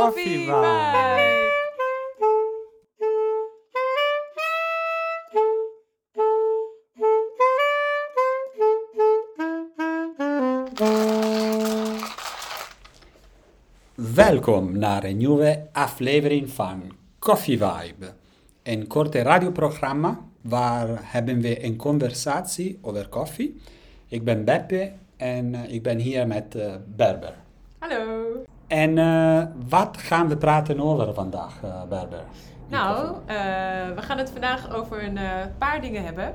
Coffee Vibe. Welkom naar een nieuwe aflevering van Coffee Vibe. Een korte radioprogramma waar hebben we een conversatie over koffie. Ik ben Beppe en eh, ik ben hier met eh, Berber. En eh, wat gaan we praten over vandaag, eh, Berber? Die Nou, eh, we gaan het vandaag over een eh, paar dingen hebben.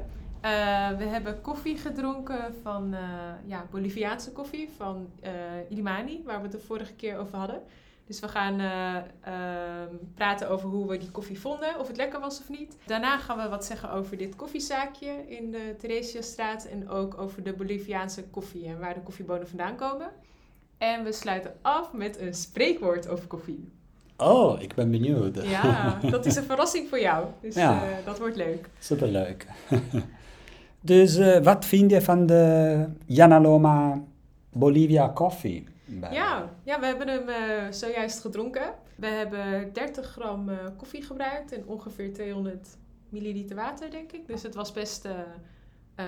Eh, we hebben koffie gedronken van eh, ja, Boliviaanse koffie van eh Ilimani, waar we het de vorige keer over hadden. Dus we gaan eh, ehm, praten over hoe we die koffie vonden, of het lekker was of niet. Daarna gaan we wat zeggen over dit koffiezaakje in de Theresiastraat en ook over de Boliviaanse koffie en waar de koffiebonen vandaan komen. En we sluiten af met een spreekwoord over koffie. Oh, ik ben benieuwd. Ja, dat is een verrassing voor jou. Dus Ja. eh, dat wordt leuk. Superleuk. dus eh, wat vind je van de Yanaloma Bolivia koffie? Ja, ja, we hebben hem eh, zojuist gedronken. We hebben 30 gram koffie gebruikt en ongeveer 200 milliliter water, denk ik. Dus het was best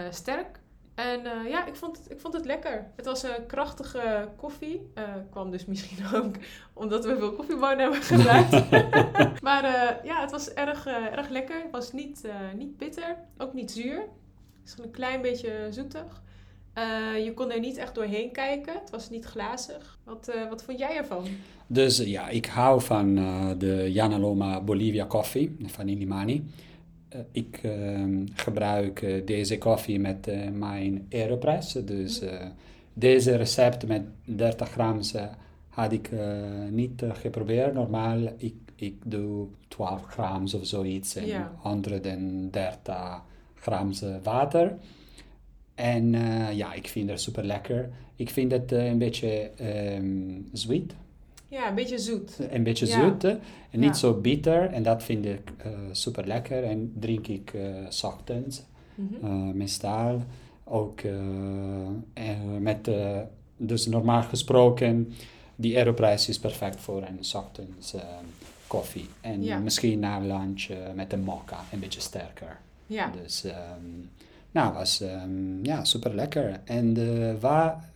sterk. En eh, ja, ik vond, het, ik vond het lekker. Het was een krachtige koffie. Eh, kwam dus misschien ook omdat we veel koffiebonen hebben gebruikt. maar eh, ja, het was erg, erg lekker. Het was niet, niet bitter, ook niet zuur. Het is gewoon een klein beetje zoetig. Je kon er niet echt doorheen kijken. Het was niet glazig. Wat, wat vond jij ervan? Dus ja, ik hou van de Yanaloma Bolivia koffie van Ilimani. Eh, ik ehm, gebruik eh, deze koffie met eh, mijn Aeropress. Dus eh, deze recept met 30 gram had ik niet geprobeerd. Normaal ik, ik doe 12 gram of zoiets en Ja. 130 gram water. En ja, ik vind het super lekker. Ik vind het een beetje ehm sweet. Ja, een beetje zoet. Een beetje Ja. zoet hè, en Ja. niet zo bitter. En dat vind ik eh, super lekker. En drink ik eh, 's ochtends Mhm. eh, meestal. Ook met, dus normaal gesproken, die Aeropress is perfect voor een ochtends koffie. En Ja. misschien na lunch met een mocha, een beetje sterker. Ja. Dus ehm, nou, was ehm, ja, super lekker. En waar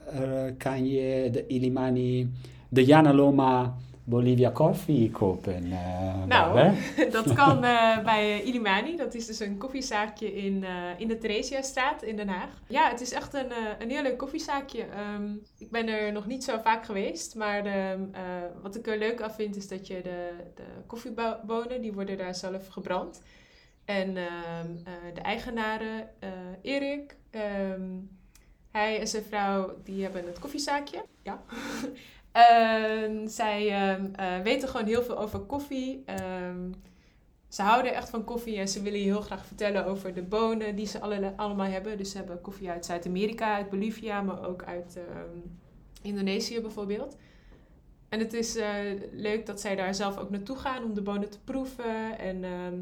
kan je de Ilimani, de Yanaloma Bolivia koffie kopen? eh, Nou, dat kan eh, bij Ilimani. Dat is dus een koffiezaakje in, eh, in de Theresiastraat in Den Haag. Ja, het is echt een, een heel leuk koffiezaakje. Ehm, ik ben er nog niet zo vaak geweest. Maar wat ik er leuk aan vind is dat je de, de koffiebonen, die worden daar zelf gebrand. En ehm, eh, de eigenaren, Erik, ehm, hij en zijn vrouw, die hebben het koffiezaakje. Ja. En zij ehm, eh, weten gewoon heel veel over koffie. Ehm, ze houden echt van koffie en ze willen je heel graag vertellen over de bonen die ze alle, allemaal hebben. Dus ze hebben koffie uit Zuid-Amerika, uit Bolivia, maar ook uit ehm, Indonesië bijvoorbeeld. En het is eh, leuk dat zij daar zelf ook naartoe gaan om de bonen te proeven. En ehm,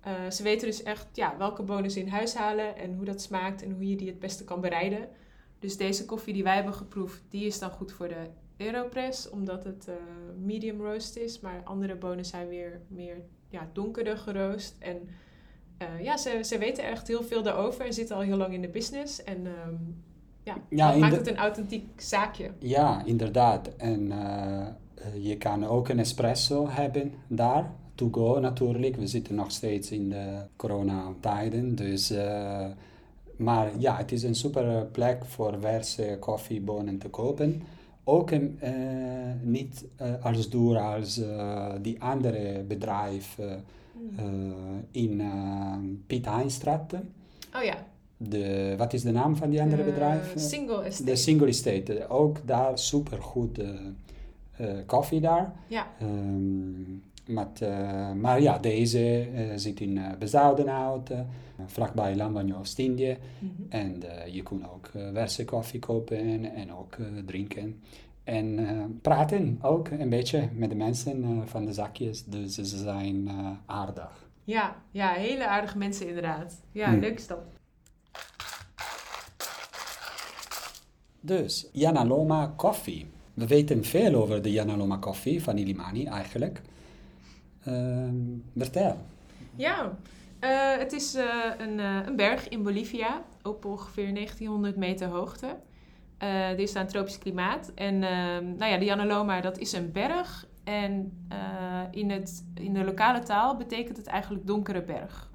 eh, ze weten dus echt ja, welke bonen ze in huis halen en hoe dat smaakt en hoe je die het beste kan bereiden. Dus deze koffie die wij hebben geproefd, die is dan goed voor de Aeropress, omdat het eh, medium roast is. Maar andere bonen zijn weer meer ja, donkerder geroost. En eh, ja, ze, ze weten echt heel veel daarover en zitten al heel lang in de business. En ehm, ja, Ja, maakt het een authentiek zaakje. Ja, inderdaad. En eh, je kan ook een espresso hebben daar. To go natuurlijk. We zitten nog steeds in de coronatijden. Dus, maar ja, het is een super plek voor verse koffiebonen te kopen. Ook eh, niet eh, als duur als eh, die andere bedrijf eh, in uh, Piet Heinstraat. Oh ja, De, wat is de naam van die andere de bedrijf? Single estate. De single estate, ook daar super goed eh, koffie daar. Ja, Ehm, met, eh, maar ja, deze eh, zit in uh, Bezoudenhout, eh, vlakbij Lambagne Oost-Indië. Mhm. En eh, je kunt ook eh, verse koffie kopen en ook eh, drinken. En eh, praten ook een beetje met de mensen eh, van de zakjes, dus ze zijn eh, aardig. ja, ja, hele aardige mensen inderdaad. Ja, Hmm. leuk is dat. Dus, Yanaloma koffie. we weten veel over de Yanaloma koffie van Ilimani eigenlijk. Ehm, vertel. Ja, eh, het is eh, een, uh, een berg in Bolivia op ongeveer 1900 meter hoogte. Uh, is een tropisch klimaat. En ehm, nou ja, de Yanaloma, dat is een berg. En in, het, in de lokale taal betekent het eigenlijk donkere berg.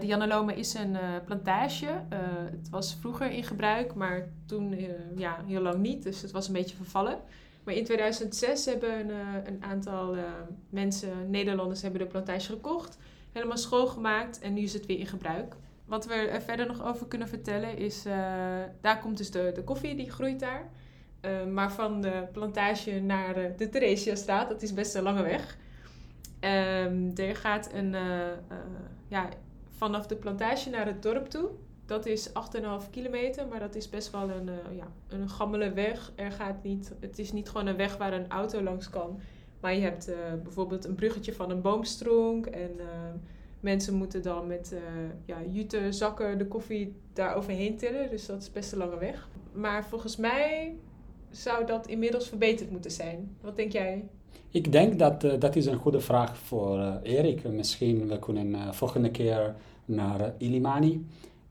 De Janeloma is een plantage. Het was vroeger in gebruik, maar toen ja, heel lang niet. Dus het was een beetje vervallen. Maar in 2006 hebben een, een aantal mensen, Nederlanders, hebben de plantage gekocht. Helemaal schoongemaakt en nu is het weer in gebruik. Wat we er verder nog over kunnen vertellen is, daar komt dus de, de koffie, die groeit daar. maar van de plantage naar de, de Theresiastraat, dat is best een lange weg. Um, er gaat een, ja, vanaf de plantage naar het dorp toe. Dat is 8,5 kilometer, maar dat is best wel een, uh, ja, een gammele weg. Er gaat niet, het is niet gewoon een weg waar een auto langs kan. Maar je hebt bijvoorbeeld een bruggetje van een boomstronk. En mensen moeten dan met ja, jute zakken de koffie daar overheen tillen. Dus dat is best een lange weg. Maar volgens mij zou dat inmiddels verbeterd moeten zijn. Wat denk jij? Ik denk dat uh, dat is een goede vraag voor uh, Erik. Misschien we kunnen uh, volgende keer naar Ilimani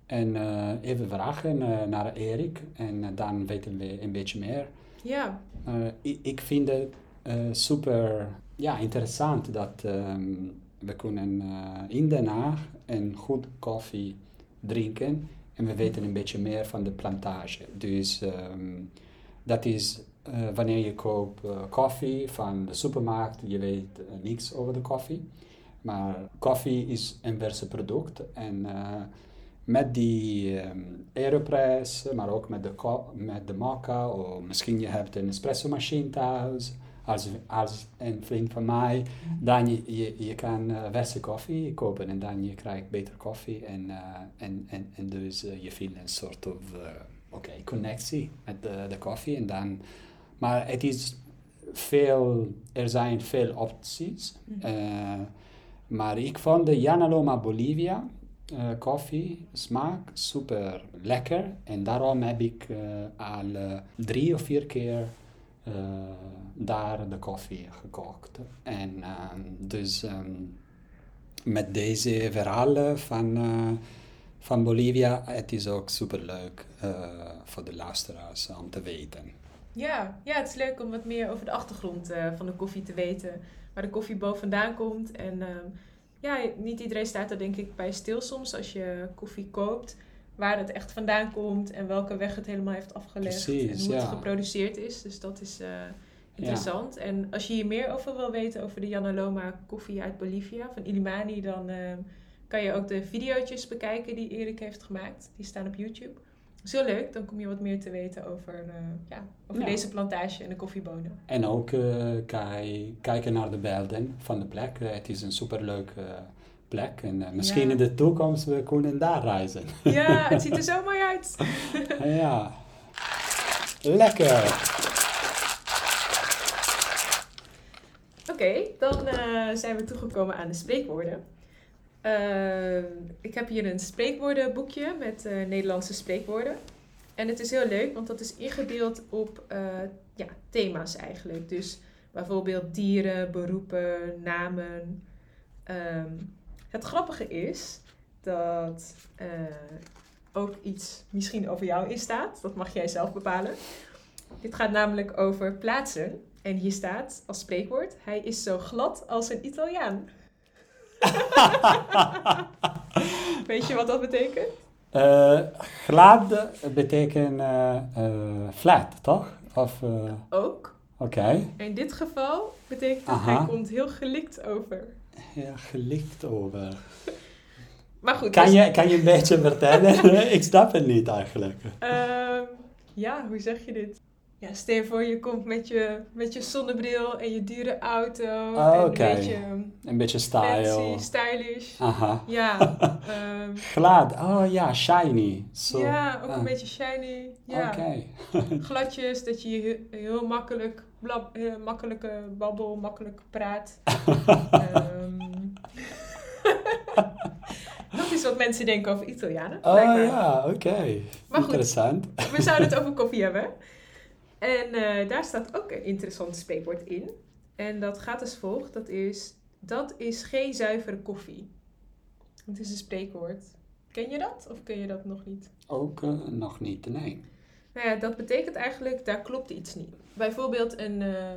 en even vragen naar Erik en dan weten we een beetje meer. Ja. Ik, ik, vind het super ja, interessant dat um, we kunnen in Den Haag een goed koffie drinken en we weten een beetje meer van de plantage. Dus um, dat is uh, wanneer je koopt uh, koffie van de supermarkt, je weet uh, niks over de koffie. Maar koffie is een verse product en met die um, Aeropress, maar ook met de, met de mocha, of misschien je hebt een espresso machine thuis, als, als een vriend van mij, dan je, je, je kan verse koffie kopen en dan je krijgt beter koffie en, en, en, en dus je voelt een soort of okay, connectie met de, de koffie en dan maar het is veel, er zijn veel opties. Uh, maar ik vond de Yanaloma Bolivia uh, koffie smaak super lekker. En daarom heb ik uh, al drie of vier keer daar de koffie gekocht. En dus um, met deze verhalen van, van Bolivia, het is ook super leuk voor de luisteraars om te weten. Ja, ja, het is leuk om wat meer over de achtergrond van de koffie te weten. Waar de koffie boven vandaan komt. En uh, ja, niet iedereen staat er denk ik bij stil soms als je koffie koopt. Waar het echt vandaan komt en welke weg het helemaal heeft afgelegd. Precies, en hoe ja. het geproduceerd is. Dus dat is uh, interessant. Ja. En als je hier meer over wil weten over de Yanaloma koffie uit Bolivia van Ilimani, dan kan je ook de video's bekijken die Erik heeft gemaakt. Die staan op YouTube is heel leuk. Dan kom je wat meer te weten over, uh, ja, over ja. deze plantage en de koffiebonen. En ook uh, kijk, kijken naar de beelden van de plek. Uh, het is een superleuke plek. En misschien ja. in de toekomst we kunnen daar reizen. Ja, het ziet er zo mooi uit. ja. Lekker. Oké, okay, dan zijn we toegekomen aan de spreekwoorden. Uh, ik heb hier een spreekwoordenboekje met uh, Nederlandse spreekwoorden. En het is heel leuk, want dat is ingedeeld op uh, ja, thema's eigenlijk. Dus bijvoorbeeld dieren, beroepen, namen. Um, het grappige is dat ook iets misschien over jou in staat. Dat mag jij zelf bepalen. Dit gaat namelijk over plaatsen. En hier staat als spreekwoord: Hij is zo glad als een Italiaan. Weet je wat dat betekent? Uh, glad betekent uh, uh, flat, toch? Of, Ook. Oké. Okay. In dit geval betekent het hij komt heel gelikt over. Ja, gelikt over. maar goed. Kan, dus... je, kan je een beetje vertellen? Ik snap het niet eigenlijk. Ehm, ja, hoe zeg je dit? Ja, stel je voor, je komt met je, met je zonnebril en je dure auto. Oh, en okay. een beetje... Een beetje style. Fancy, stylish. Aha. Ja. um, Glad. Oh ja, shiny. So, ja, ook uh. een beetje shiny. Ja. Okay. Gladjes, dat je heel, heel makkelijk, blab, heel makkelijke babbel, makkelijk praat. um, dat is wat mensen denken over Italianen. Oh ja, oké. Okay. Interessant. Goed, we zouden het over koffie hebben. En eh, daar staat ook een interessant spreekwoord in. En dat gaat als volgt. Dat is, dat is geen zuivere koffie. Het is een spreekwoord. Ken je dat of ken je dat nog niet? Ook eh, nog niet, nee. Nou ja, dat betekent eigenlijk, daar klopt iets niet. Bijvoorbeeld een, eh,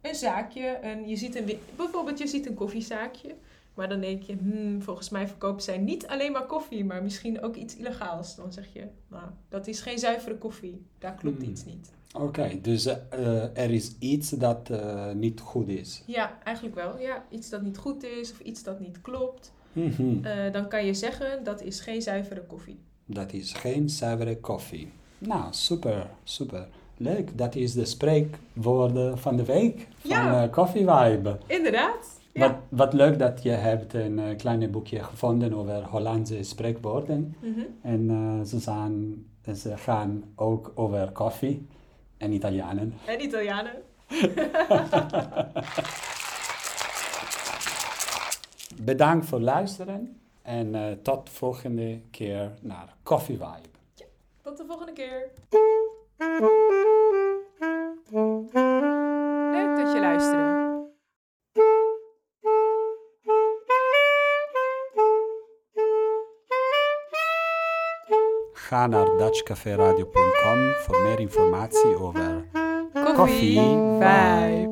een zaakje, een, je ziet een, bijvoorbeeld je ziet een koffiezaakje. Maar dan denk je, hmm, volgens mij verkopen zij niet alleen maar koffie, maar misschien ook iets illegaals. Dan zeg je, nou, dat is geen zuivere koffie. Daar klopt Hmm. iets niet. Oké, dus eh, er is iets dat eh, niet goed is. Ja, eigenlijk wel. Ja, iets dat niet goed is of iets dat niet klopt. Mhm. Eh, dan kan je zeggen, dat is geen zuivere koffie. Dat is geen zuivere koffie. Nou, super, super. Leuk, dat is de spreekwoorden van de week van Ja. eh, Coffee Vibe. Inderdaad. Ja. Wat, wat leuk dat je hebt een klein boekje gevonden over Hollandse spreekwoorden. Mhm. En ze, zijn, ze gaan ook over koffie en Italianen. En Italianen. Bedankt voor het luisteren en uh, tot volgende keer naar Coffee Vibe. Tot de volgende keer. Ga naar dutchcaferadio.com voor meer informatie over Koffie Vibe.